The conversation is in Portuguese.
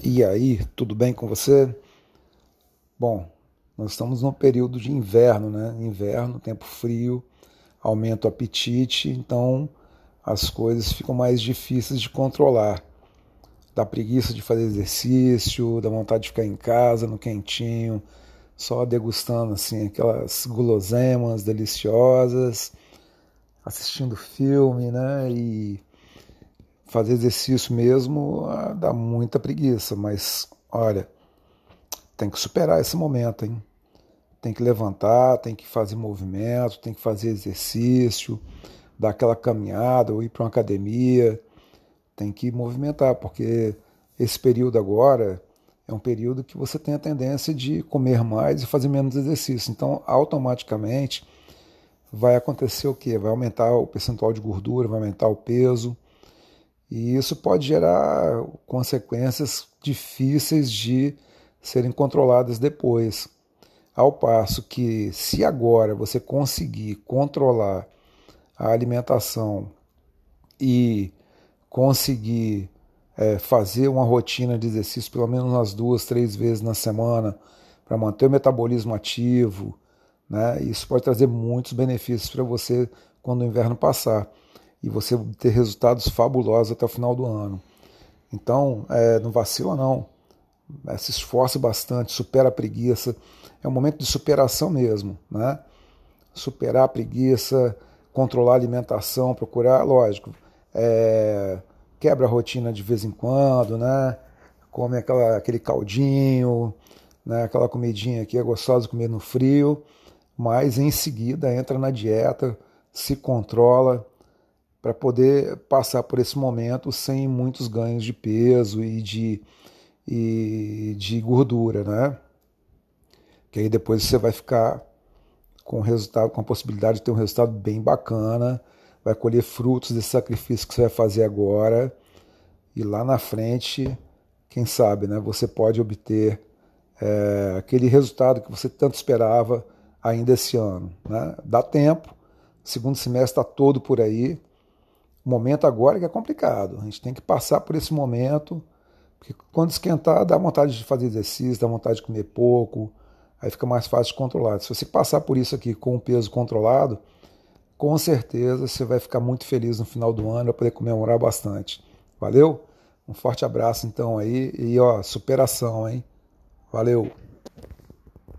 E aí, tudo bem com você? Bom, nós estamos num período de inverno, né? Inverno, tempo frio, aumenta o apetite, então as coisas ficam mais difíceis de controlar. Dá preguiça de fazer exercício, dá vontade de ficar em casa, no quentinho, só degustando assim aquelas guloseimas deliciosas, assistindo filme, né? E fazer exercício mesmo ah, dá muita preguiça, mas olha, tem que superar esse momento, hein? Tem que levantar, tem que fazer movimento, tem que fazer exercício, dar aquela caminhada ou ir para uma academia, tem que movimentar, porque esse período agora é um período que você tem a tendência de comer mais e fazer menos exercício. Então, automaticamente vai acontecer o quê? Vai aumentar o percentual de gordura, vai aumentar o peso e isso pode gerar consequências difíceis de serem controladas depois. Ao passo que, se agora você conseguir controlar a alimentação e conseguir é, fazer uma rotina de exercício pelo menos umas duas, três vezes na semana para manter o metabolismo ativo, né? Isso pode trazer muitos benefícios para você quando o inverno passar e você ter resultados fabulosos até o final do ano. Então, é, não vacila não. É, se esforce bastante, supera a preguiça. É um momento de superação mesmo, né? Superar a preguiça, controlar a alimentação, procurar, lógico, é, quebra a rotina de vez em quando, né? Come aquela, aquele caldinho, né? aquela comidinha que é gostosa comer no frio, mas em seguida entra na dieta, se controla, para poder passar por esse momento sem muitos ganhos de peso e de, e de gordura, né? Que aí depois você vai ficar com resultado, com a possibilidade de ter um resultado bem bacana, vai colher frutos desse sacrifício que você vai fazer agora e lá na frente, quem sabe, né? Você pode obter é, aquele resultado que você tanto esperava ainda esse ano, né? Dá tempo, segundo semestre está todo por aí o momento agora que é complicado. A gente tem que passar por esse momento, porque quando esquentar, dá vontade de fazer exercício, dá vontade de comer pouco, aí fica mais fácil de controlar. Se você passar por isso aqui com o peso controlado, com certeza você vai ficar muito feliz no final do ano, vai poder comemorar bastante. Valeu? Um forte abraço então aí e ó, superação, hein? Valeu!